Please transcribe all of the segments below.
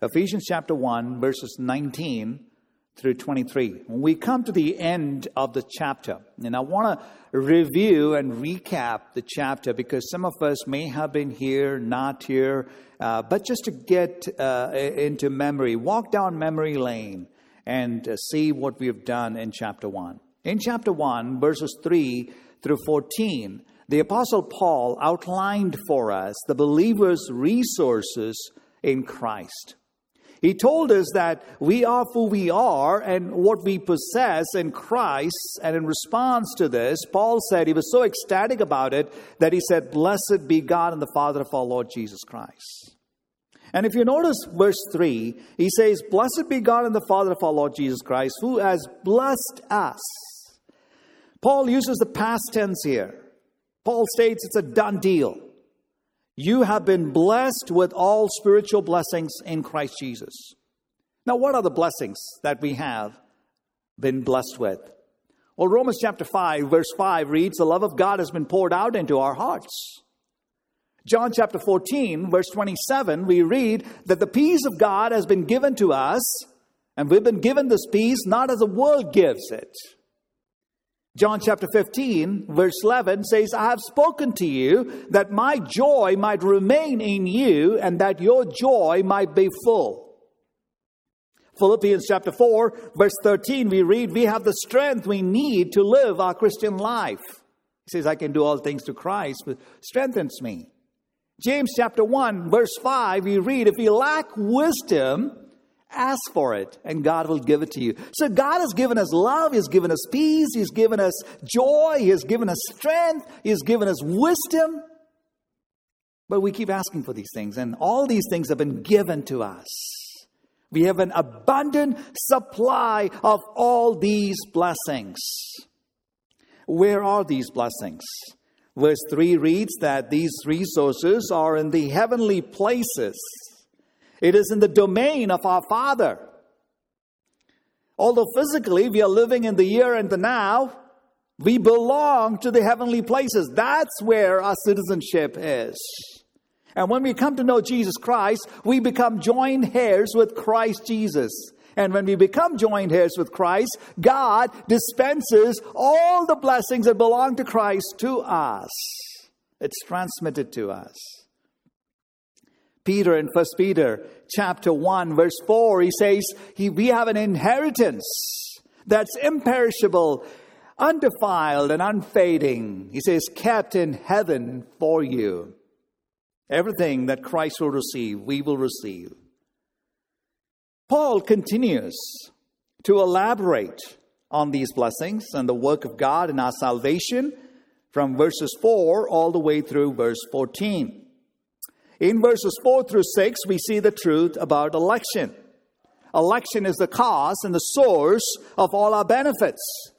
Ephesians chapter 1, verses 19 through 23. When we come to the end of the chapter, and I want to review and recap the chapter because some of us may have been here, not here, uh, but just to get uh, into memory, walk down memory lane and uh, see what we have done in chapter 1. In chapter 1, verses 3 through 14, the Apostle Paul outlined for us the believer's resources in Christ. He told us that we are who we are and what we possess in Christ. And in response to this, Paul said he was so ecstatic about it that he said, Blessed be God and the Father of our Lord Jesus Christ. And if you notice verse 3, he says, Blessed be God and the Father of our Lord Jesus Christ, who has blessed us. Paul uses the past tense here. Paul states it's a done deal. You have been blessed with all spiritual blessings in Christ Jesus. Now, what are the blessings that we have been blessed with? Well, Romans chapter 5, verse 5 reads, The love of God has been poured out into our hearts. John chapter 14, verse 27, we read that the peace of God has been given to us, and we've been given this peace not as the world gives it. John chapter 15, verse 11 says, I have spoken to you that my joy might remain in you and that your joy might be full. Philippians chapter 4, verse 13, we read, We have the strength we need to live our Christian life. He says, I can do all things to Christ, who strengthens me. James chapter 1, verse 5, we read, If you lack wisdom, Ask for it, and God will give it to you. So, God has given us love, He's given us peace, He's given us joy, He has given us strength, He has given us wisdom. But we keep asking for these things, and all these things have been given to us. We have an abundant supply of all these blessings. Where are these blessings? Verse 3 reads that these resources are in the heavenly places it is in the domain of our Father. Although physically we are living in the here and the now, we belong to the heavenly places. That's where our citizenship is. And when we come to know Jesus Christ, we become joined heirs with Christ Jesus. And when we become joined heirs with Christ, God dispenses all the blessings that belong to Christ to us. It's transmitted to us. Peter in First Peter chapter 1 verse 4 he says he, we have an inheritance that's imperishable undefiled and unfading. He says kept in heaven for you. Everything that Christ will receive we will receive. Paul continues to elaborate on these blessings and the work of God in our salvation from verses 4 all the way through verse 14 in verses 4 through 6, we see the truth about election. Election is the cause and the source of all our benefits.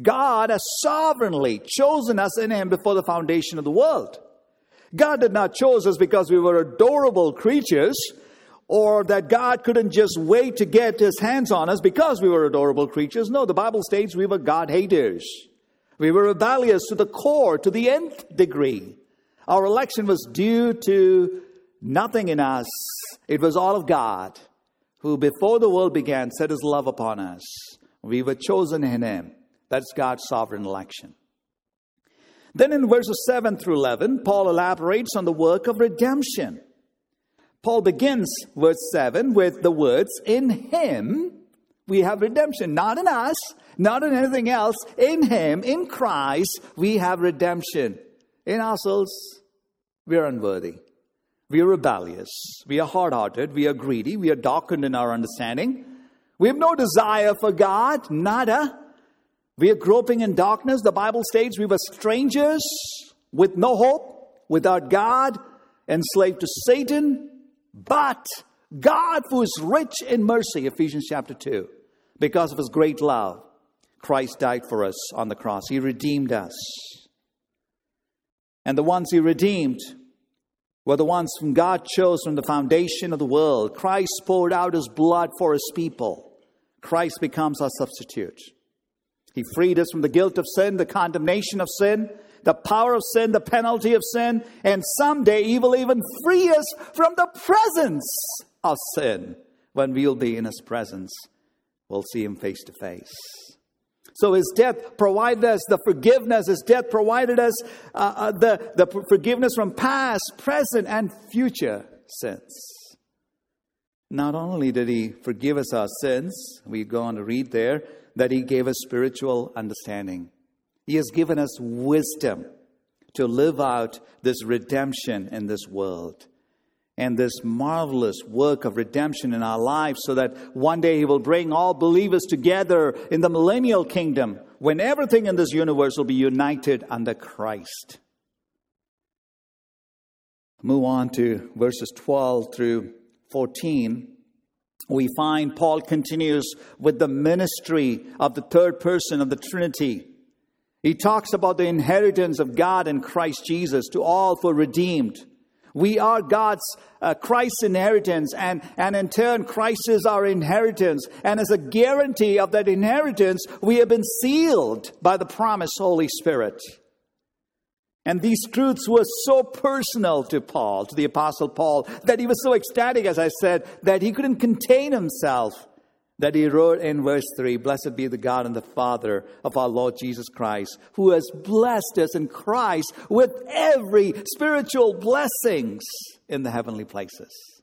God has sovereignly chosen us in Him before the foundation of the world. God did not choose us because we were adorable creatures or that God couldn't just wait to get His hands on us because we were adorable creatures. No, the Bible states we were God haters. We were rebellious to the core, to the nth degree. Our election was due to nothing in us. It was all of God who, before the world began, set his love upon us. We were chosen in him. That's God's sovereign election. Then in verses 7 through 11, Paul elaborates on the work of redemption. Paul begins verse 7 with the words, In him we have redemption. Not in us, not in anything else. In him, in Christ, we have redemption. In ourselves, we are unworthy. We are rebellious. We are hard hearted. We are greedy. We are darkened in our understanding. We have no desire for God, nada. We are groping in darkness. The Bible states we were strangers with no hope, without God, enslaved to Satan. But God, who is rich in mercy, Ephesians chapter 2, because of his great love, Christ died for us on the cross. He redeemed us. And the ones he redeemed were the ones whom God chose from the foundation of the world. Christ poured out his blood for his people. Christ becomes our substitute. He freed us from the guilt of sin, the condemnation of sin, the power of sin, the penalty of sin, and someday he will even free us from the presence of sin when we'll be in His presence. We'll see Him face to face. So His death provided us the forgiveness. His death provided us uh, uh, the, the forgiveness from past, present, and future sins. Not only did He forgive us our sins, we go on to read there, that He gave us spiritual understanding. He has given us wisdom to live out this redemption in this world and this marvelous work of redemption in our lives so that one day He will bring all believers together in the millennial kingdom when everything in this universe will be united under Christ. Move on to verses 12 through 14. We find Paul continues with the ministry of the third person of the Trinity. He talks about the inheritance of God in Christ Jesus to all for redeemed. We are God's, uh, Christ's inheritance, and, and in turn, Christ is our inheritance. And as a guarantee of that inheritance, we have been sealed by the promised Holy Spirit. And these truths were so personal to Paul, to the Apostle Paul, that he was so ecstatic, as I said, that he couldn't contain himself that he wrote in verse 3 Blessed be the God and the Father of our Lord Jesus Christ, who has blessed us in Christ with every spiritual blessings in the heavenly places.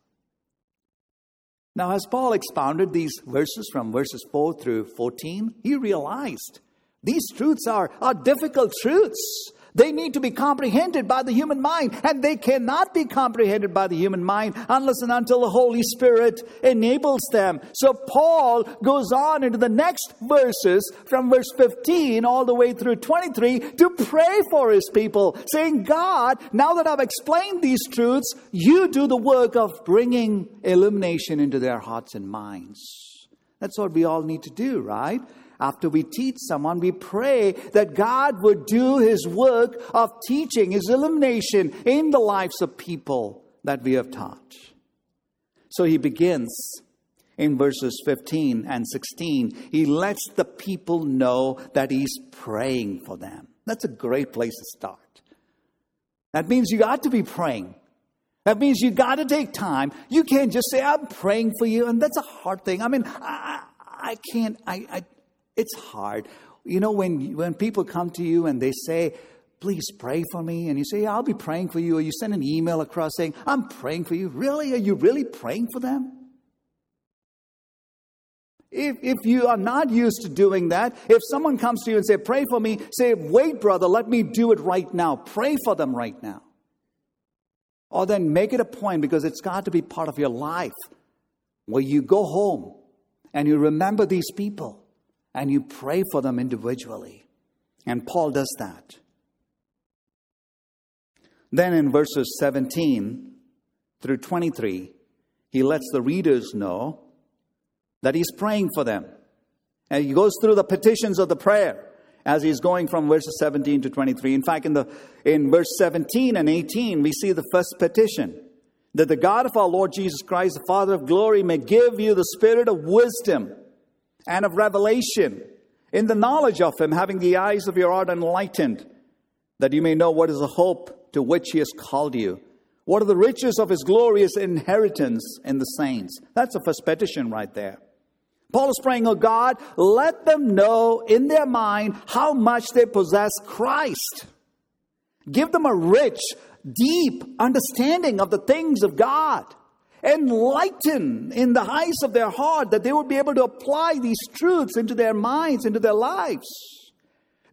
Now, as Paul expounded these verses from verses 4 through 14, he realized these truths are, are difficult truths. They need to be comprehended by the human mind, and they cannot be comprehended by the human mind unless and until the Holy Spirit enables them. So Paul goes on into the next verses from verse 15 all the way through 23 to pray for his people, saying, God, now that I've explained these truths, you do the work of bringing illumination into their hearts and minds. That's what we all need to do, right? After we teach someone, we pray that God would do His work of teaching, His illumination in the lives of people that we have taught. So he begins in verses 15 and 16. He lets the people know that He's praying for them. That's a great place to start. That means you got to be praying. That means you got to take time. You can't just say, I'm praying for you. And that's a hard thing. I mean, I, I can't, I, I, it's hard. You know, when, when people come to you and they say, please pray for me, and you say, yeah, I'll be praying for you, or you send an email across saying, I'm praying for you. Really? Are you really praying for them? If, if you are not used to doing that, if someone comes to you and say, pray for me, say, wait, brother, let me do it right now. Pray for them right now. Or then make it a point because it's got to be part of your life where you go home and you remember these people and you pray for them individually. And Paul does that. Then in verses 17 through 23, he lets the readers know that he's praying for them. And he goes through the petitions of the prayer as he's going from verses 17 to 23. In fact, in, the, in verse 17 and 18, we see the first petition that the God of our Lord Jesus Christ, the Father of glory, may give you the spirit of wisdom and of revelation, in the knowledge of Him, having the eyes of your heart enlightened, that you may know what is the hope to which He has called you. What are the riches of His glorious inheritance in the saints? That's the first petition right there. Paul is praying, Oh God, let them know in their mind how much they possess Christ. Give them a rich, deep understanding of the things of God enlighten in the eyes of their heart that they would be able to apply these truths into their minds, into their lives.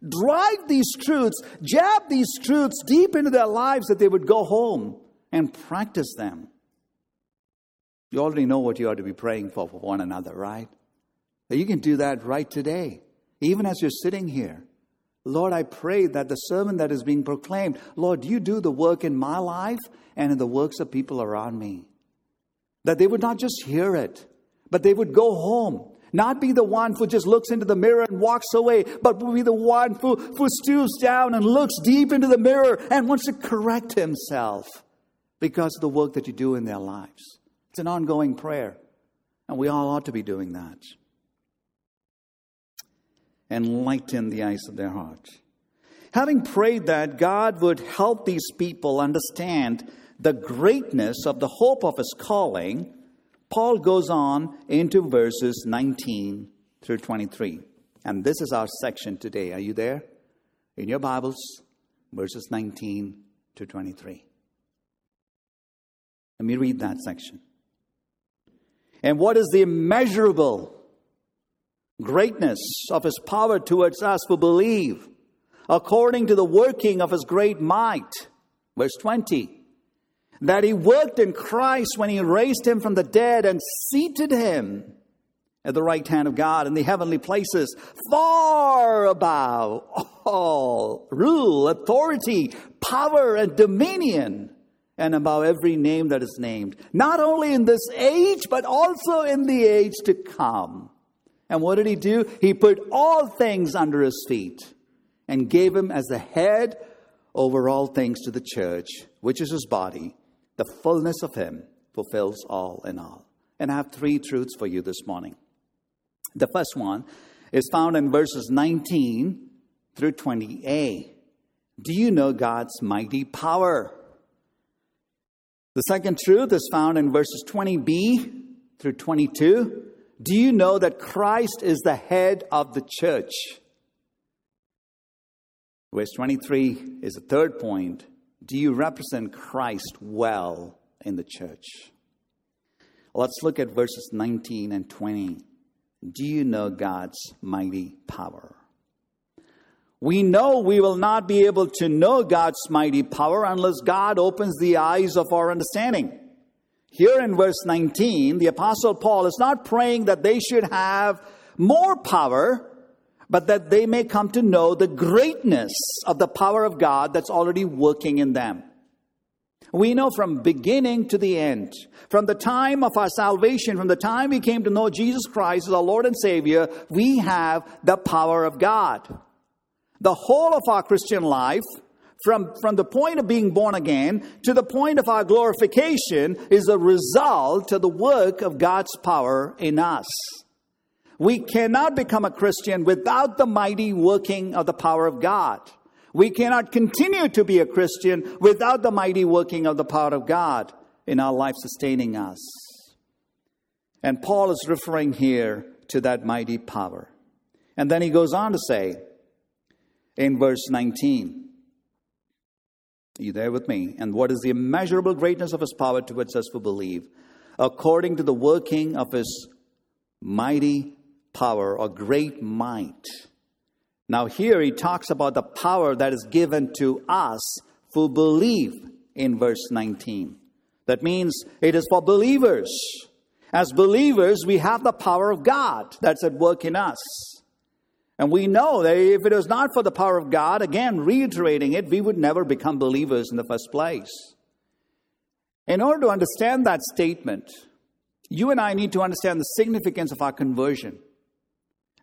Drive these truths, jab these truths deep into their lives that they would go home and practice them. You already know what you ought to be praying for for one another, right? You can do that right today, even as you're sitting here. Lord, I pray that the sermon that is being proclaimed, Lord, you do the work in my life and in the works of people around me. That they would not just hear it, but they would go home. Not be the one who just looks into the mirror and walks away, but be the one who, who stoops down and looks deep into the mirror and wants to correct himself because of the work that you do in their lives. It's an ongoing prayer, and we all ought to be doing that. Enlighten the eyes of their heart. Having prayed that God would help these people understand the greatness of the hope of his calling, Paul goes on into verses 19 through 23. And this is our section today. Are you there? In your Bibles, verses 19 to 23. Let me read that section. And what is the immeasurable greatness of his power towards us who believe, according to the working of his great might? Verse 20 that he worked in Christ when he raised him from the dead and seated him at the right hand of God in the heavenly places, far above all rule, authority, power, and dominion, and above every name that is named, not only in this age, but also in the age to come. And what did he do? He put all things under his feet and gave him as the head over all things to the church, which is his body the fullness of Him fulfills all in all. And I have three truths for you this morning. The first one is found in verses 19 through 20a. Do you know God's mighty power? The second truth is found in verses 20b through 22. Do you know that Christ is the head of the church? Verse 23 is the third point. Do you represent Christ well in the church? Let's look at verses 19 and 20. Do you know God's mighty power? We know we will not be able to know God's mighty power unless God opens the eyes of our understanding. Here in verse 19, the Apostle Paul is not praying that they should have more power, but that they may come to know the greatness of the power of God that's already working in them. We know from beginning to the end, from the time of our salvation, from the time we came to know Jesus Christ as our Lord and Savior, we have the power of God. The whole of our Christian life, from, from the point of being born again to the point of our glorification, is a result of the work of God's power in us. We cannot become a Christian without the mighty working of the power of God. We cannot continue to be a Christian without the mighty working of the power of God in our life sustaining us. And Paul is referring here to that mighty power. And then he goes on to say in verse 19, Are you there with me? And what is the immeasurable greatness of his power towards us who believe, according to the working of his mighty power or great might. Now, here he talks about the power that is given to us who believe in verse 19. That means it is for believers. As believers, we have the power of God that's at work in us. And we know that if it was not for the power of God, again, reiterating it, we would never become believers in the first place. In order to understand that statement, you and I need to understand the significance of our conversion.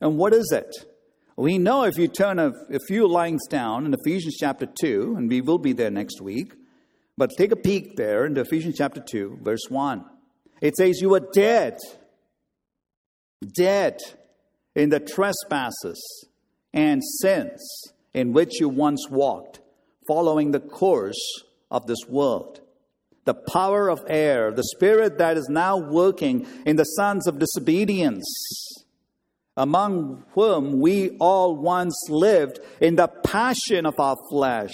And what is it? We know if you turn a, a, few lines down in Ephesians chapter 2, and we will be there next week, but take a peek there in Ephesians chapter 2, verse 1. It says, You were dead, dead in the trespasses and sins in which you once walked, following the course of this world. The power of air, the spirit that is now working in the sons of disobedience among whom we all once lived in the passion of our flesh,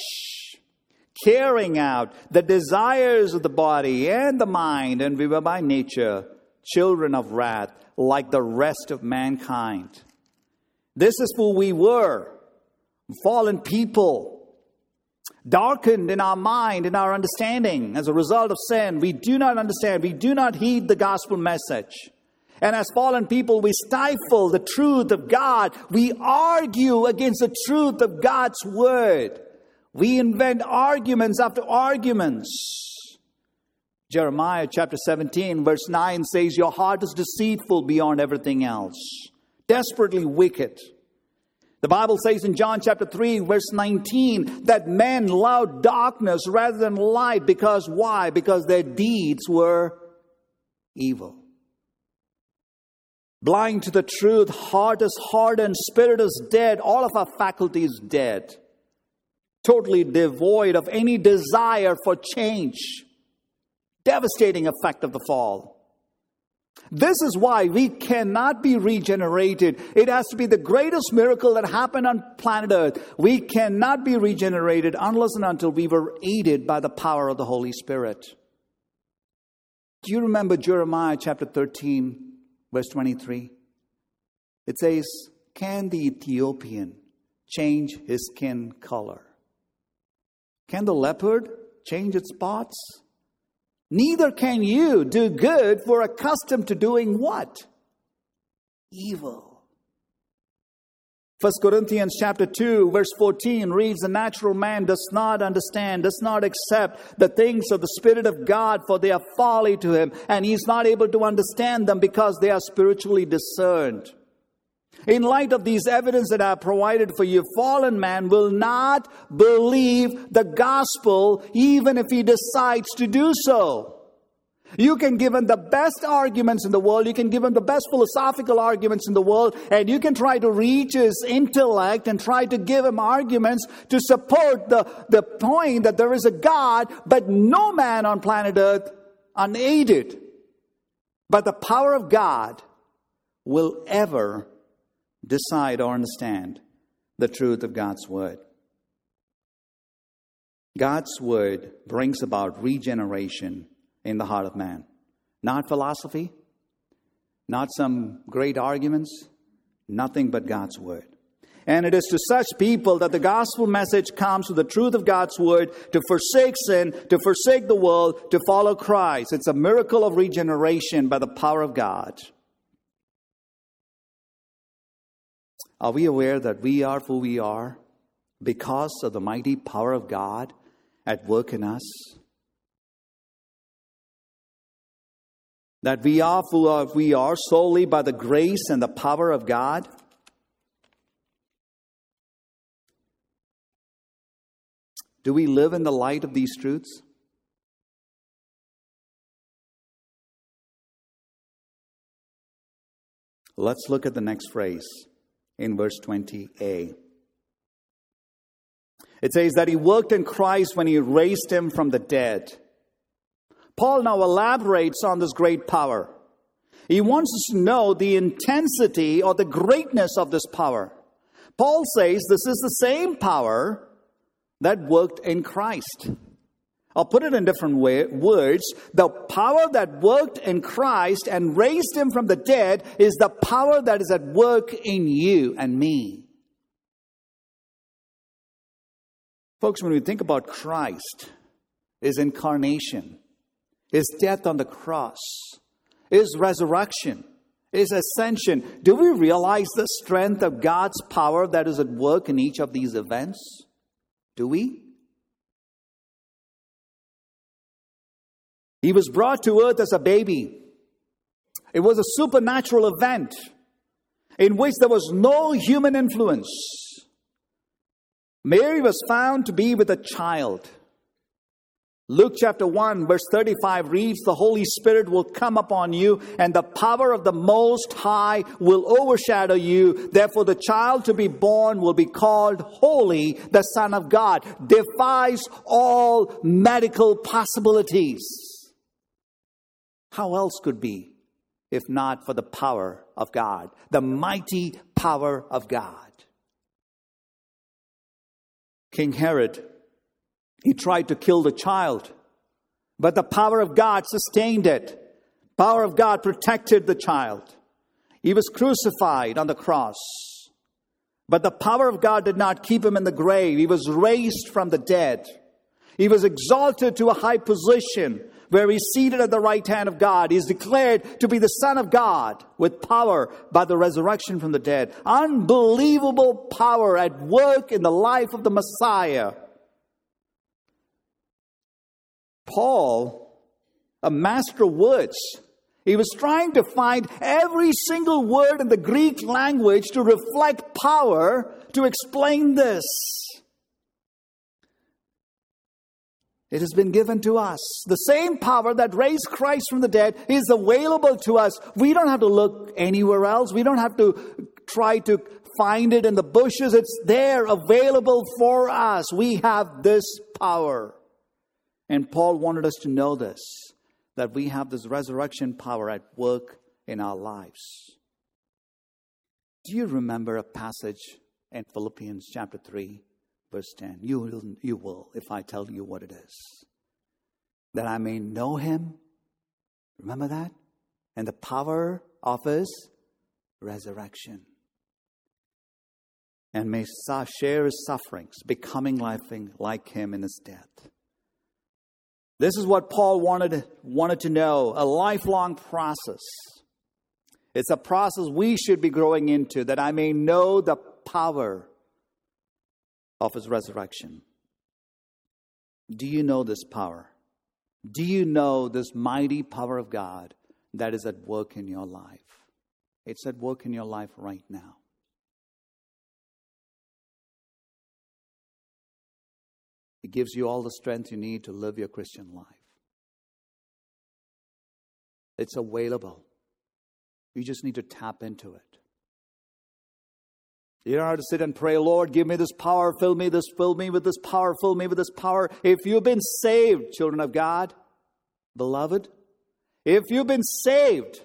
carrying out the desires of the body and the mind, and we were by nature children of wrath, like the rest of mankind. This is who we were fallen people, darkened in our mind, in our understanding as a result of sin. We do not understand, we do not heed the gospel message. And as fallen people, we stifle the truth of God. We argue against the truth of God's word. We invent arguments after arguments. Jeremiah chapter 17, verse 9 says, Your heart is deceitful beyond everything else, desperately wicked. The Bible says in John chapter 3, verse 19, that men loved darkness rather than light because why? Because their deeds were evil blind to the truth, heart is hardened, spirit is dead, all of our faculties dead, totally devoid of any desire for change. Devastating effect of the fall. This is why we cannot be regenerated. It has to be the greatest miracle that happened on planet Earth. We cannot be regenerated unless and until we were aided by the power of the Holy Spirit. Do you remember Jeremiah chapter 13, verse 23? It says, Can the Ethiopian change his skin color? Can the leopard change its spots? Neither can you do good, for accustomed to doing what? Evil. 1 Corinthians chapter 2 verse 14 reads the natural man does not understand does not accept the things of the spirit of God for they are folly to him and he's not able to understand them because they are spiritually discerned. In light of these evidence that I provided for you, fallen man will not believe the gospel even if he decides to do so. You can give him the best arguments in the world, you can give him the best philosophical arguments in the world, and you can try to reach his intellect and try to give him arguments to support the, the point that there is a God, but no man on planet Earth, unaided. By the power of God, will ever decide or understand the truth of God's Word. God's Word brings about regeneration in the heart of man. Not philosophy, not some great arguments, nothing but God's Word. And it is to such people that the gospel message comes with the truth of God's word to forsake sin, to forsake the world, to follow Christ. It's a miracle of regeneration by the power of God. Are we aware that we are who we are because of the mighty power of God at work in us? That we are who we are solely by the grace and the power of God? Do we live in the light of these truths? Let's look at the next phrase in verse 20a. It says that he worked in Christ when he raised him from the dead. Paul now elaborates on this great power. He wants us to know the intensity or the greatness of this power. Paul says this is the same power that worked in Christ. I'll put it in different way, words. The power that worked in Christ and raised him from the dead is the power that is at work in you and me. Folks, when we think about Christ, his incarnation, his death on the cross, his resurrection, his ascension, do we realize the strength of God's power that is at work in each of these events? Do we? He was brought to earth as a baby. It was a supernatural event in which there was no human influence. Mary was found to be with a child. Luke chapter 1, verse 35 reads, The Holy Spirit will come upon you, and the power of the Most High will overshadow you. Therefore, the child to be born will be called Holy, the Son of God. Defies all medical possibilities. How else could be if not for the power of God, the mighty power of God? King Herod, he tried to kill the child, but the power of God sustained it. Power of God protected the child. He was crucified on the cross. But the power of God did not keep him in the grave. He was raised from the dead. He was exalted to a high position where he's seated at the right hand of God. He is declared to be the Son of God with power by the resurrection from the dead. Unbelievable power at work in the life of the Messiah. Paul, a master of words, he was trying to find every single word in the Greek language to reflect power to explain this. It has been given to us. The same power that raised Christ from the dead is available to us. We don't have to look anywhere else. We don't have to try to find it in the bushes. It's there, available for us. We have this power. And Paul wanted us to know this that we have this resurrection power at work in our lives. Do you remember a passage in Philippians chapter 3, verse 10? You will, you will if I tell you what it is. That I may know him. Remember that? And the power of his resurrection. And may share his sufferings, becoming like him in his death. This is what Paul wanted, wanted to know a lifelong process it's a process we should be growing into that I may know the power of his resurrection. Do you know this power? Do you know this mighty power of God that is at work in your life? It's at work in your life right now. It gives you all the strength you need to live your Christian life. It's available. You just need to tap into it. You don't have to sit and pray, Lord, give me this power, fill me this, fill me with this power, fill me with this power. If you've been saved, children of God, beloved, if you've been saved,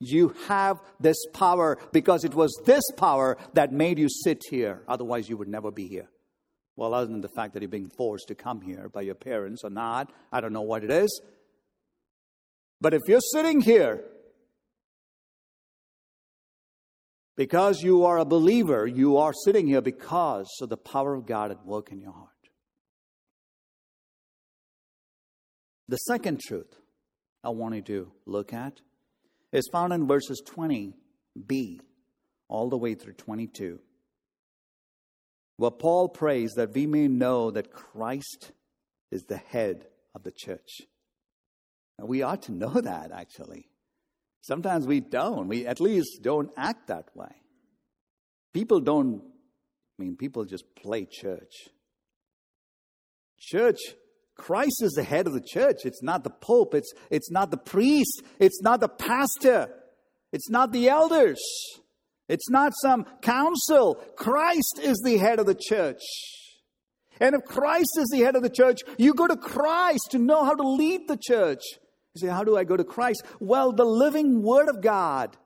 you have this power because it was this power that made you sit here. Otherwise, you would never be here. Well, other than the fact that you're being forced to come here by your parents or not, I don't know what it is. But if you're sitting here Because you are a believer, you are sitting here because of the power of God at work in your heart. The second truth I want you to look at is found in verses 20b all the way through 22, where Paul prays that we may know that Christ is the head of the church. Now, we ought to know that, actually. Sometimes we don't. We at least don't act that way. People don't, I mean, people just play church. Church, Christ is the head of the church. It's not the Pope. It's, it's not the priest. It's not the pastor. It's not the elders. It's not some council. Christ is the head of the church. And if Christ is the head of the church, you go to Christ to know how to lead the church. You say, How do I go to Christ? Well, the living Word of God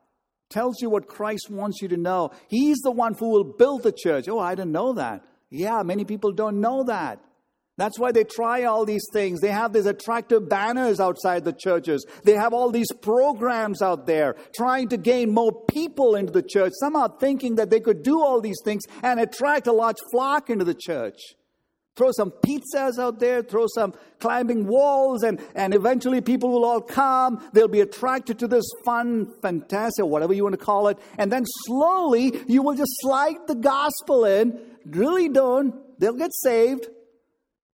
tells you what Christ wants you to know. He's the one who will build the church. Oh, I didn't know that. Yeah, many people don't know that. That's why they try all these things. They have these attractive banners outside the churches. They have all these programs out there trying to gain more people into the church, somehow thinking that they could do all these things and attract a large flock into the church throw some pizzas out there, throw some climbing walls, and, and eventually people will all come. They'll be attracted to this fun, fantastic, whatever you want to call it. And then slowly you will just slide the gospel in. Really don't. They'll get saved.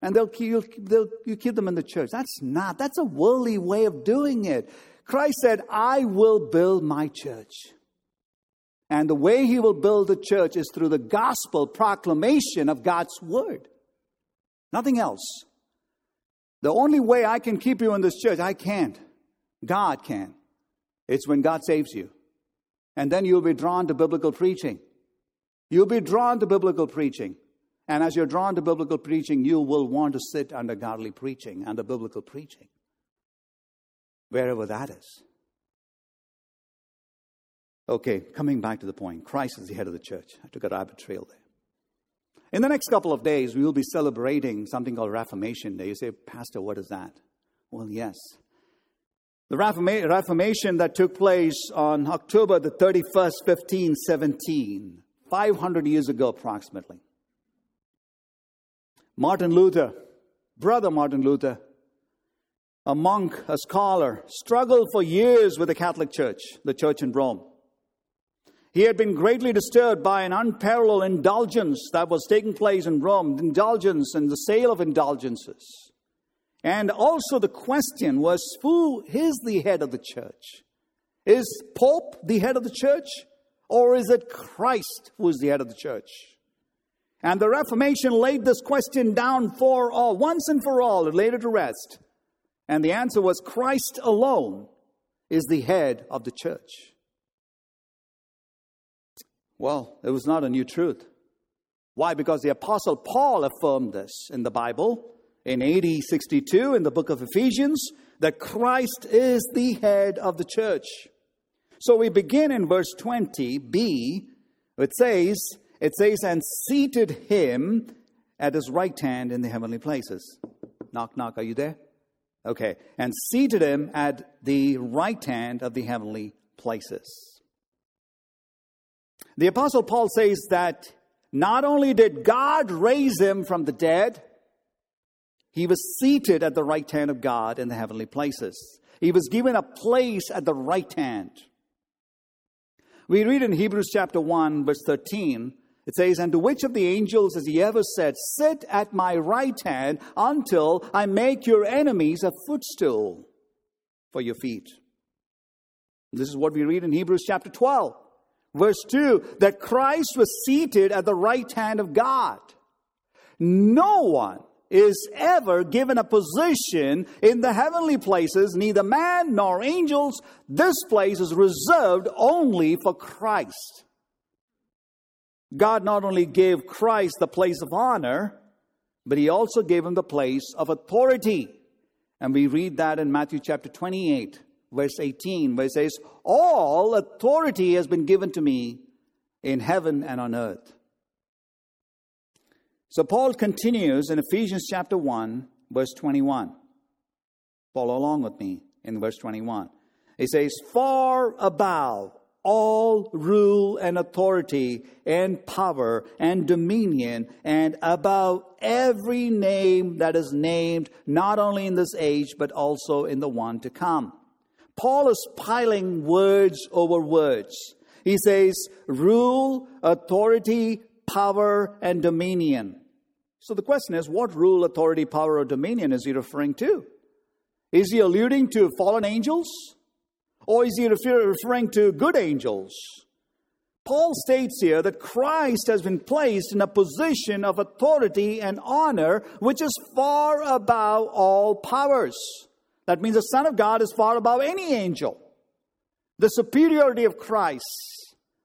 And they'll, you they'll, you keep them in the church. That's not, that's a worldly way of doing it. Christ said, I will build my church. And the way he will build the church is through the gospel proclamation of God's word. Nothing else. The only way I can keep you in this church, I can't. God can. It's when God saves you. And then you'll be drawn to biblical preaching. You'll be drawn to biblical preaching. And as you're drawn to biblical preaching, you will want to sit under godly preaching, under biblical preaching, wherever that is. Okay, coming back to the point Christ is the head of the church. I took a rabbit trail there. In the next couple of days, we will be celebrating something called Reformation Day. You say, Pastor, what is that? Well, yes. The Reformation that took place on October the 31st, 1517, 500 years ago approximately. Martin Luther, brother Martin Luther, a monk, a scholar, struggled for years with the Catholic Church, the church in Rome. He had been greatly disturbed by an unparalleled indulgence that was taking place in Rome, indulgence and the sale of indulgences. And also the question was who is the head of the church? Is Pope the head of the church? Or is it Christ who is the head of the church? And the Reformation laid this question down for all, once and for all, it laid it to rest. And the answer was Christ alone is the head of the church. Well, it was not a new truth. Why? Because the Apostle Paul affirmed this in the Bible in AD 62 in the book of Ephesians that Christ is the head of the church. So we begin in verse 20b. It says, it says, and seated him at his right hand in the heavenly places. Knock, knock, are you there? Okay. And seated him at the right hand of the heavenly places. The Apostle Paul says that not only did God raise him from the dead, he was seated at the right hand of God in the heavenly places. He was given a place at the right hand. We read in Hebrews chapter 1, verse 13, it says, And to which of the angels has he ever said, Sit at my right hand until I make your enemies a footstool for your feet? This is what we read in Hebrews chapter 12, verse 2 that Christ was seated at the right hand of God. No one is ever given a position in the heavenly places, neither man nor angels. This place is reserved only for Christ. God not only gave Christ the place of honor, but he also gave him the place of authority. And we read that in Matthew chapter 28, verse 18, where it says, All authority has been given to me in heaven and on earth. So Paul continues in Ephesians chapter 1, verse 21. Follow along with me in verse 21. He says, Far above all rule and authority and power and dominion and above every name that is named, not only in this age, but also in the one to come. Paul is piling words over words. He says, rule, authority, power, and dominion. So the question is, what rule, authority, power, or dominion is he referring to? Is he alluding to fallen angels? Or is he referring to good angels? Paul states here that Christ has been placed in a position of authority and honor which is far above all powers. That means the Son of God is far above any angel. The superiority of Christ.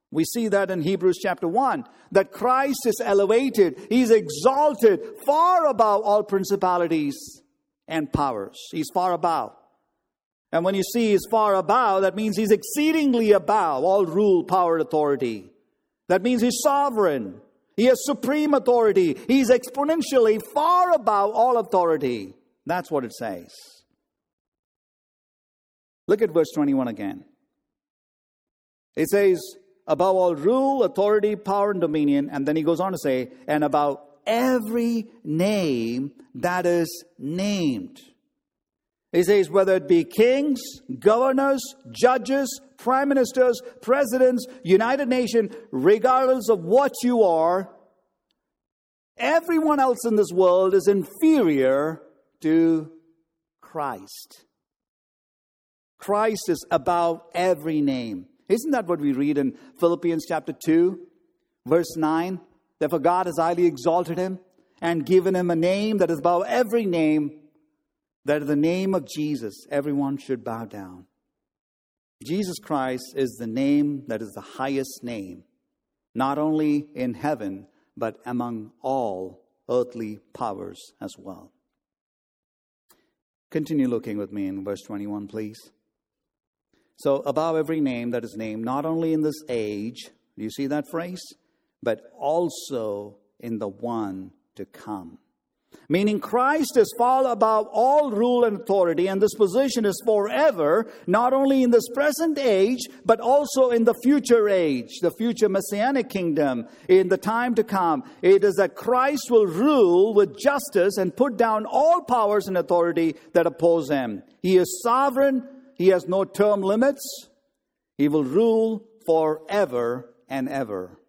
We see that in Hebrews chapter 1 that Christ is elevated, he's exalted far above all principalities and powers. He's far above. And when you see he's far above, that means he's exceedingly above all rule, power, authority. That means he's sovereign. He has supreme authority. He's exponentially far above all authority. That's what it says. Look at verse 21 again. It says, above all rule, authority, power, and dominion. And then he goes on to say, and about every name that is named. He says, whether it be kings, governors, judges, prime ministers, presidents, United Nations, regardless of what you are, everyone else in this world is inferior to Christ. Christ is above every name. Isn't that what we read in Philippians chapter 2, verse 9? Therefore, God has highly exalted him and given him a name that is above every name, that in the name of Jesus, everyone should bow down. Jesus Christ is the name that is the highest name, not only in heaven, but among all earthly powers as well. Continue looking with me in verse 21, please. So, above every name that is named, not only in this age, do you see that phrase? But also in the one to come. Meaning Christ is far above all rule and authority, and this position is forever, not only in this present age, but also in the future age, the future messianic kingdom, in the time to come. It is that Christ will rule with justice and put down all powers and authority that oppose him. He is sovereign he has no term limits. He will rule forever and ever.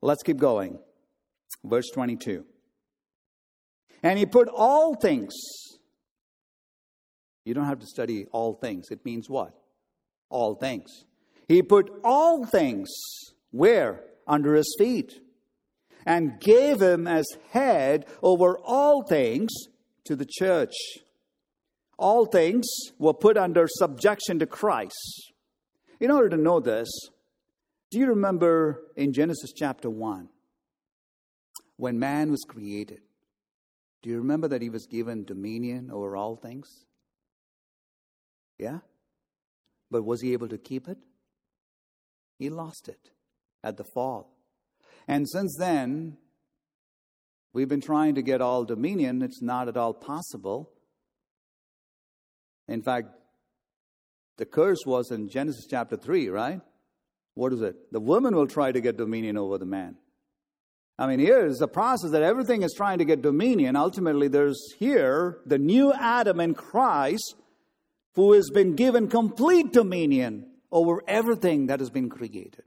Let's keep going. Verse 22. And he put all things. You don't have to study all things. It means what? All things. He put all things where? Under his feet. And gave him as head over all things to the church all things were put under subjection to Christ. In order to know this, do you remember in Genesis chapter 1 when man was created? Do you remember that he was given dominion over all things? Yeah? But was he able to keep it? He lost it at the fall. And since then, we've been trying to get all dominion. It's not at all possible. In fact, the curse was in Genesis chapter 3, right? What is it? The woman will try to get dominion over the man. I mean, here's the process that everything is trying to get dominion. Ultimately, there's here the new Adam in Christ who has been given complete dominion over everything that has been created.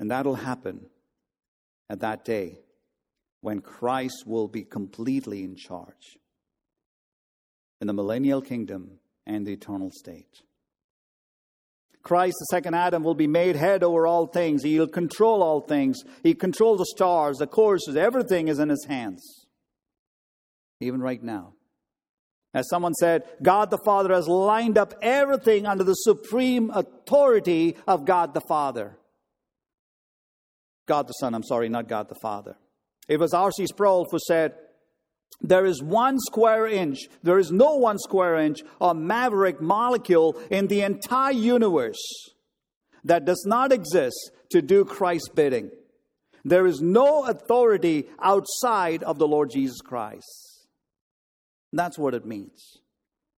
And that'll happen at that day when Christ will be completely in charge in the millennial kingdom and the eternal state. Christ, the second Adam, will be made head over all things. He'll control all things. He controls the stars, the courses, everything is in his hands. Even right now. As someone said, God the Father has lined up everything under the supreme authority of God the Father. God the Son, I'm sorry, not God the Father. It was R.C. Sproul who said, there is one square inch, there is no one square inch of maverick molecule in the entire universe that does not exist to do Christ's bidding. There is no authority outside of the Lord Jesus Christ. That's what it means.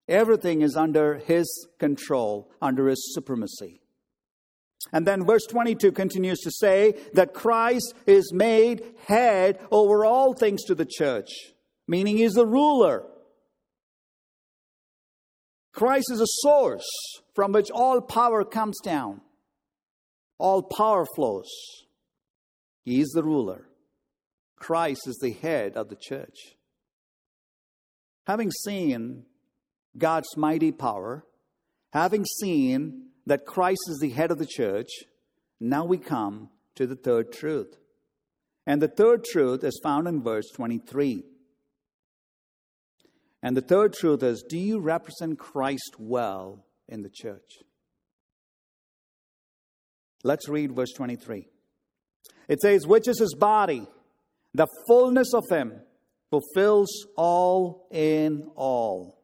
Everything is under His control, under His supremacy. And then verse 22 continues to say that Christ is made head over all things to the church meaning he's the ruler. Christ is a source from which all power comes down, all power flows. He is the ruler. Christ is the head of the church. Having seen God's mighty power, having seen that Christ is the head of the church, now we come to the third truth. And the third truth is found in verse 23. And the third truth is do you represent Christ well in the church? Let's read verse 23. It says, Which is his body, the fullness of him, fulfills all in all.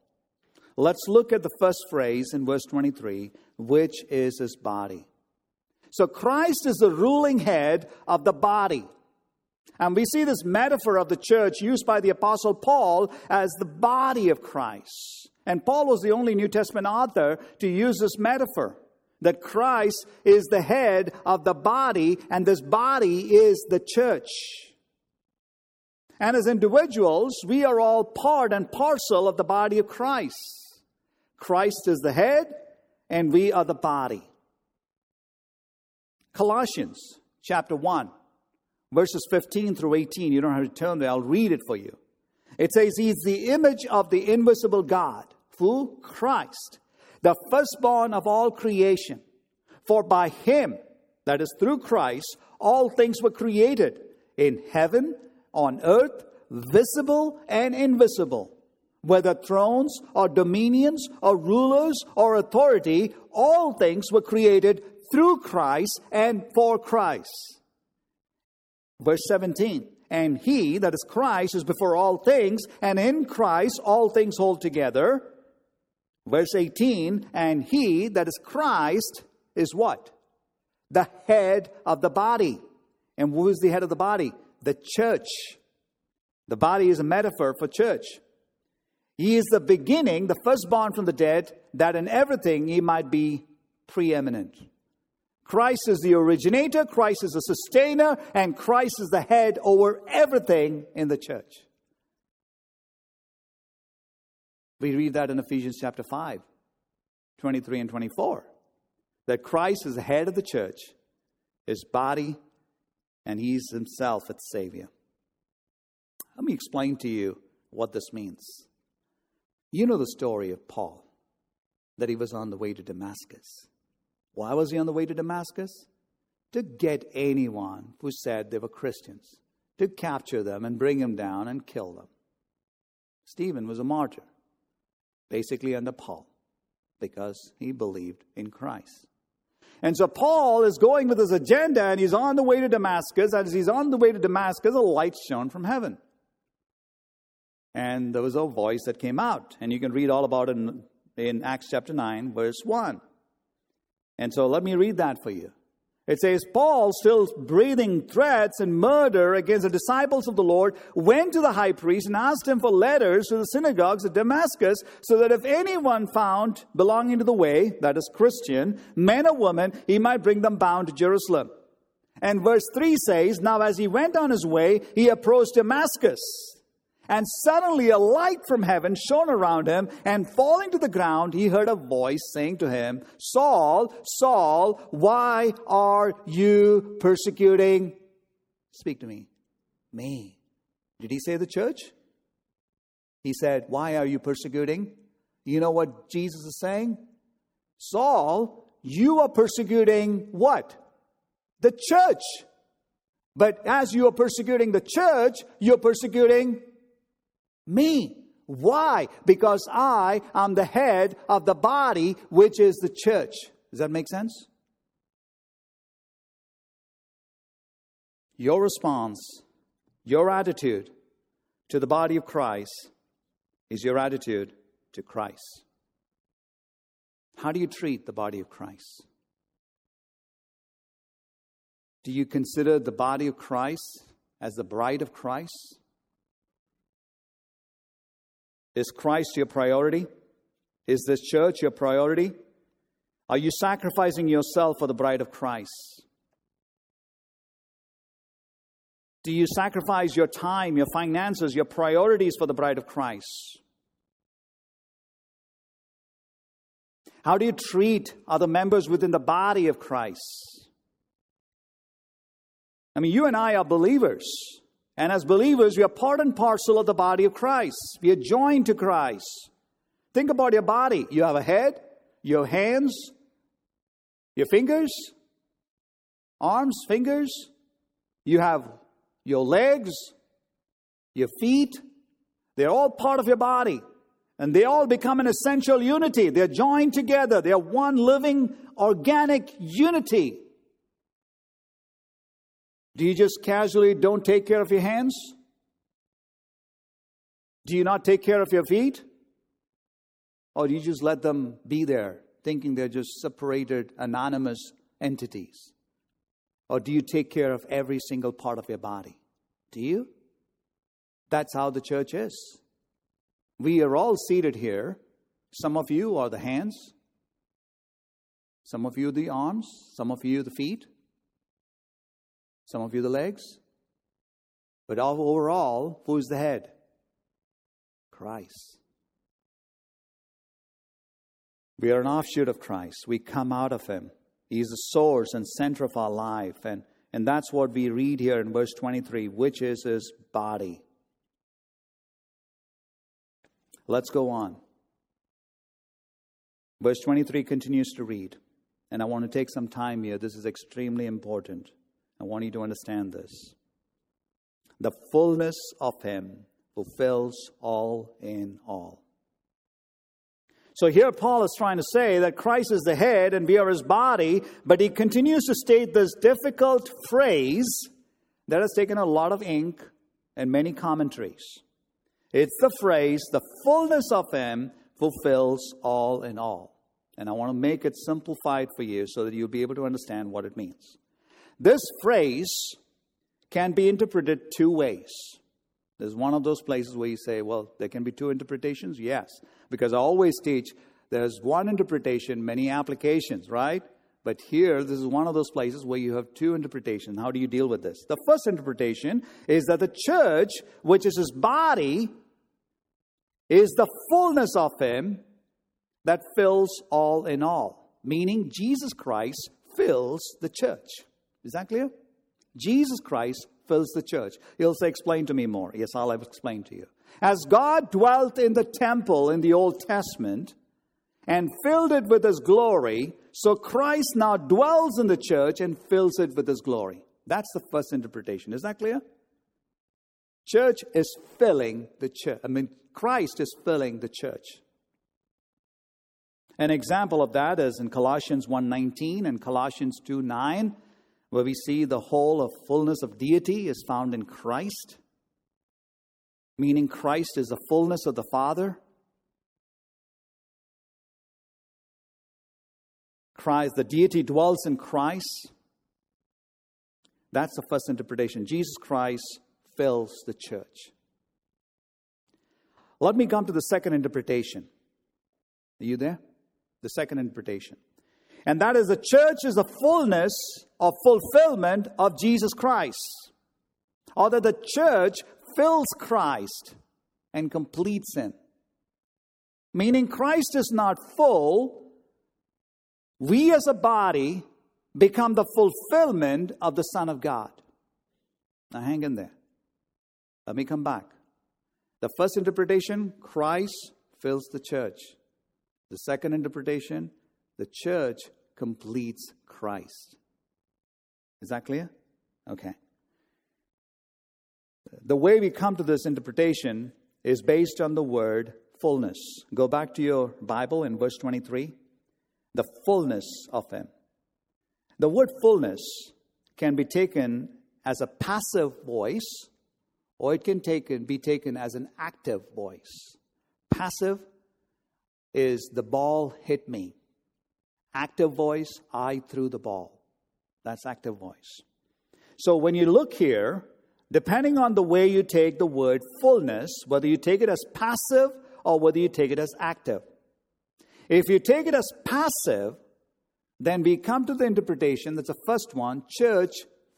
Let's look at the first phrase in verse 23, which is his body. So Christ is the ruling head of the body. And we see this metaphor of the church used by the Apostle Paul as the body of Christ. And Paul was the only New Testament author to use this metaphor that Christ is the head of the body, and this body is the church. And as individuals, we are all part and parcel of the body of Christ. Christ is the head, and we are the body. Colossians chapter 1 verses 15 through 18. You don't have to turn there, I'll read it for you. It says, He's the image of the invisible God, who? Christ, the firstborn of all creation. For by Him, that is through Christ, all things were created in heaven, on earth, visible and invisible. Whether thrones or dominions or rulers or authority, all things were created through Christ and for Christ. Verse 17, and he, that is Christ, is before all things, and in Christ all things hold together. Verse 18, and he, that is Christ, is what? The head of the body. And who is the head of the body? The church. The body is a metaphor for church. He is the beginning, the firstborn from the dead, that in everything he might be preeminent. Christ is the originator, Christ is the sustainer, and Christ is the head over everything in the church. We read that in Ephesians chapter 5, 23 and 24. That Christ is the head of the church, his body, and he's himself its Savior. Let me explain to you what this means. You know the story of Paul, that he was on the way to Damascus. Why was he on the way to Damascus? To get anyone who said they were Christians, to capture them and bring them down and kill them. Stephen was a martyr, basically under Paul, because he believed in Christ. And so Paul is going with his agenda and he's on the way to Damascus. And As he's on the way to Damascus, a light shone from heaven. And there was a voice that came out. And you can read all about it in, in Acts chapter 9, verse 1. And so let me read that for you. It says, Paul, still breathing threats and murder against the disciples of the Lord, went to the high priest and asked him for letters to the synagogues of Damascus, so that if anyone found belonging to the way, that is Christian, men or women, he might bring them bound to Jerusalem. And verse 3 says, Now as he went on his way, he approached Damascus. And suddenly a light from heaven shone around him, and falling to the ground, he heard a voice saying to him, Saul, Saul, why are you persecuting? Speak to me. Me. Did he say the church? He said, Why are you persecuting? You know what Jesus is saying? Saul, you are persecuting what? The church. But as you are persecuting the church, you're persecuting me. Why? Because I am the head of the body, which is the church. Does that make sense? Your response, your attitude to the body of Christ is your attitude to Christ. How do you treat the body of Christ? Do you consider the body of Christ as the bride of Christ? Is Christ your priority? Is this church your priority? Are you sacrificing yourself for the bride of Christ? Do you sacrifice your time, your finances, your priorities for the bride of Christ? How do you treat other members within the body of Christ? I mean, you and I are believers. And as believers, we are part and parcel of the body of Christ. We are joined to Christ. Think about your body. You have a head, your hands, your fingers, arms, fingers. You have your legs, your feet. They're all part of your body. And they all become an essential unity. They're joined together. They're one living, organic unity. Do you just casually don't take care of your hands? Do you not take care of your feet? Or do you just let them be there, thinking they're just separated, anonymous entities? Or do you take care of every single part of your body? Do you? That's how the church is. We are all seated here. Some of you are the hands, some of you the arms, some of you the feet, some of you the legs. But overall, who's the head? Christ. We are an offshoot of Christ. We come out of Him. He is the source and center of our life. And, and that's what we read here in verse 23, which is His body. Let's go on. Verse 23 continues to read. And I want to take some time here. This is extremely important. I want you to understand this. The fullness of Him fulfills all in all. So here Paul is trying to say that Christ is the head and we are his body, but he continues to state this difficult phrase that has taken a lot of ink and many commentaries. It's the phrase, the fullness of him fulfills all in all. And I want to make it simplified for you so that you'll be able to understand what it means. This phrase can be interpreted two ways. There's one of those places where you say, well, there can be two interpretations. Yes, because I always teach there's one interpretation, many applications, right? But here, this is one of those places where you have two interpretations. How do you deal with this? The first interpretation is that the church, which is his body, is the fullness of him that fills all in all, meaning Jesus Christ fills the church. Is that clear? Jesus Christ fills the church. He'll say, Explain to me more. Yes, I'll explain to you. As God dwelt in the temple in the Old Testament and filled it with his glory, so Christ now dwells in the church and fills it with his glory. That's the first interpretation. Is that clear? Church is filling the church. I mean, Christ is filling the church. An example of that is in Colossians 1:19 and Colossians 2:9 where we see the whole of fullness of deity is found in Christ. meaning Christ is the fullness of the Father. Christ, the deity dwells in Christ. That's the first interpretation. Jesus Christ fills the church. Let me come to the second interpretation. Are you there? The second interpretation. And that is the church is the fullness of fulfillment of Jesus Christ. Or that the church fills Christ and completes him. Meaning Christ is not full. We as a body become the fulfillment of the Son of God. Now hang in there. Let me come back. The first interpretation, Christ fills the church. The second interpretation, the church completes Christ. Is that clear? Okay. The way we come to this interpretation is based on the word fullness. Go back to your Bible in verse 23. The fullness of Him. The word fullness can be taken as a passive voice or it can take, be taken as an active voice. Passive is the ball hit me. Active voice, I threw the ball. That's active voice. So when you look here, depending on the way you take the word fullness, whether you take it as passive or whether you take it as active. If you take it as passive, then we come to the interpretation that's the first one church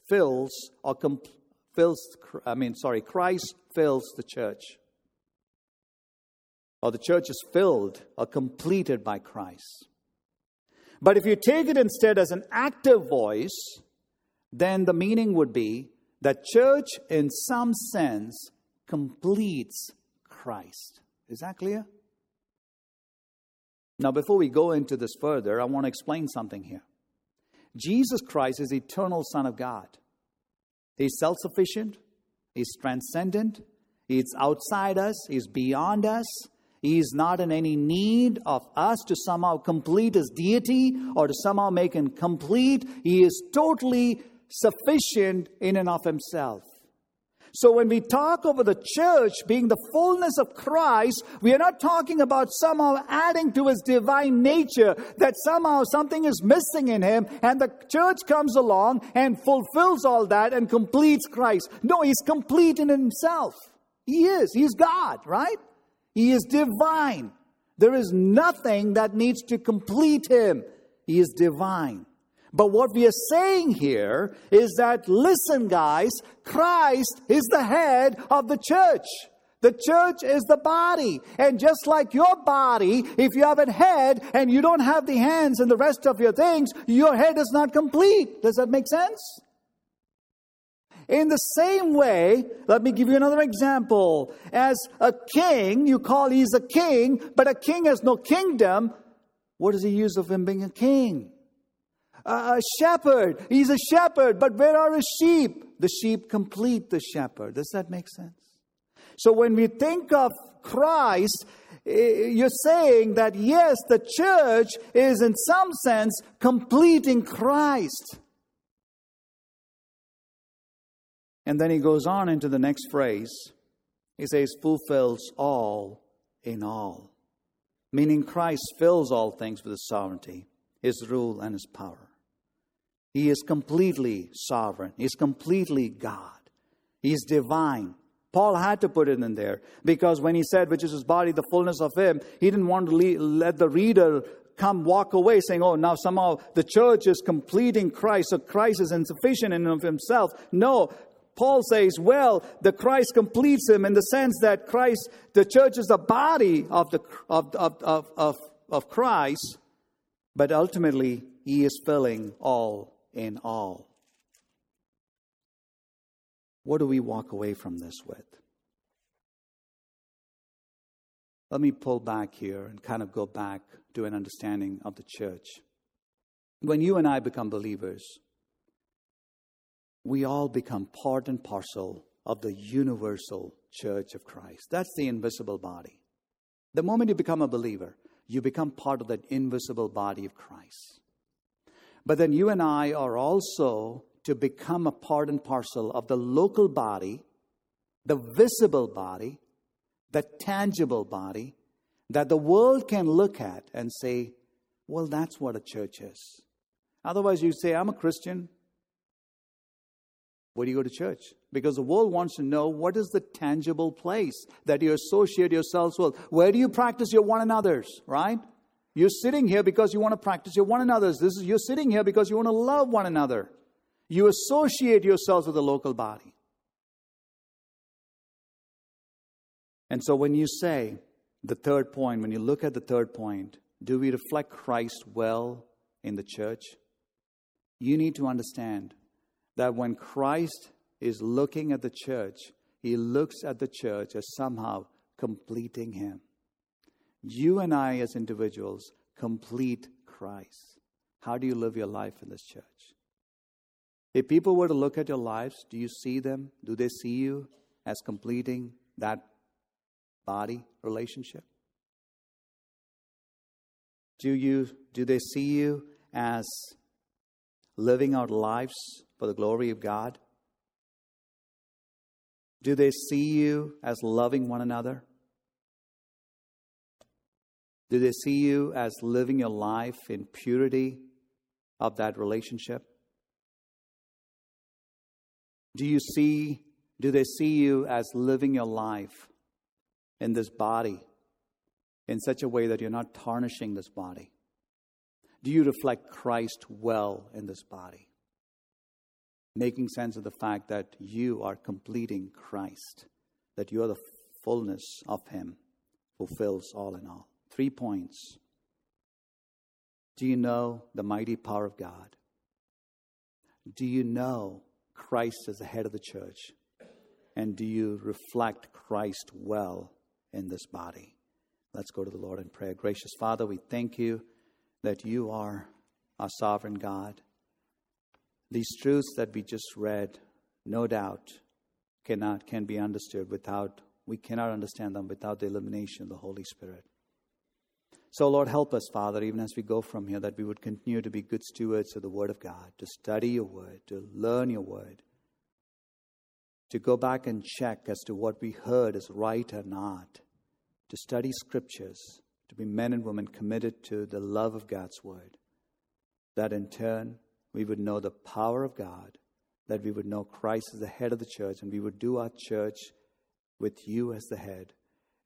fills or completes fills, I mean, sorry, Christ fills the church. Or the church is filled or completed by Christ. But if you take it instead as an active voice, then the meaning would be that church, in some sense, completes Christ. Is that clear? Now, before we go into this further, I want to explain something here. Jesus Christ is eternal Son of God. He's self sufficient, He's transcendent, He's outside us, He's beyond us. He is not in any need of us to somehow complete His deity or to somehow make Him complete. He is totally sufficient in and of Himself. So when we talk over the church being the fullness of Christ, we are not talking about somehow adding to his divine nature, that somehow something is missing in him, and the church comes along and fulfills all that and completes Christ. No, he's complete in himself. He is. He's God, right? He is divine. There is nothing that needs to complete him. He is divine. But what we are saying here is that, listen, guys, Christ is the head of the church. The church is the body. And just like your body, if you have a head and you don't have the hands and the rest of your things, your head is not complete. Does that make sense? In the same way, let me give you another example. As a king, you call he's a king, but a king has no kingdom. What is the use of him being a king? a shepherd. He's a shepherd, but where are his sheep? The sheep complete the shepherd. Does that make sense? So when we think of Christ, eh, you're saying that yes, the church is in some sense completing Christ. And then he goes on into the next phrase. He says, fulfills all in all. Meaning Christ fills all things with his sovereignty, his rule, and his power. He is completely sovereign. He's completely God. He's divine. Paul had to put it in there because when he said, which is his body, the fullness of him, he didn't want to let the reader come walk away saying, oh, now somehow the church is completing Christ, so Christ is insufficient in of himself. No, Paul says, well, the Christ completes him in the sense that Christ, the church is the body of, the, of, of, of, of, Christ, but ultimately he is filling all in all. What do we walk away from this with? Let me pull back here and kind of go back to an understanding of the church. When you and I become believers, we all become part and parcel of the universal church of Christ. That's the invisible body. The moment you become a believer, you become part of that invisible body of Christ. But then you and I are also to become a part and parcel of the local body, the visible body the tangible body that the world can look at and say, well, that's what a church is. Otherwise, you say, I'm a Christian. Where do you go to church? Because the world wants to know what is the tangible place that you associate yourselves with. Where do you practice your one another's, right? You're sitting here because you want to practice your one another's. This is you're sitting here because you want to love one another. You associate yourselves with the local body. And so when you say the third point, when you look at the third point, do we reflect Christ well in the church? You need to understand that when Christ is looking at the church, he looks at the church as somehow completing him. You and I, as individuals, complete Christ. How do you live your life in this church? If people were to look at your lives, do you see them? Do they see you as completing that body relationship? Do you do they see you as living out lives for the glory of God? Do they see you as loving one another? Do they see you as living your life in purity of that relationship? Do you see do they see you as living your life in this body in such a way that you're not tarnishing this body? Do you reflect Christ well in this body? Making sense of the fact that you are completing Christ, that you are the fullness of Him, fulfills all in all. Three points. Do you know the mighty power of God? Do you know Christ as the head of the church? And do you reflect Christ well in this body? Let's go to the Lord in prayer. Gracious Father, we thank you that you are our sovereign God. These truths that we just read, no doubt, cannot can be understood without we cannot understand them without the illumination of the Holy Spirit. So, Lord, help us, Father, even as we go from here, that we would continue to be good stewards of the Word of God, to study your Word, to learn your Word, to go back and check as to what we heard is right or not, to study Scriptures, to be men and women committed to the love of God's Word, that in turn we would know the power of God, that we would know Christ as the head of the church, and we would do our church with you as the head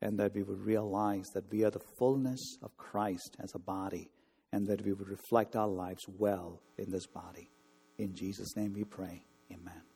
and that we would realize that we are the fullness of Christ as a body, and that we would reflect our lives well in this body. In Jesus' name we pray. Amen.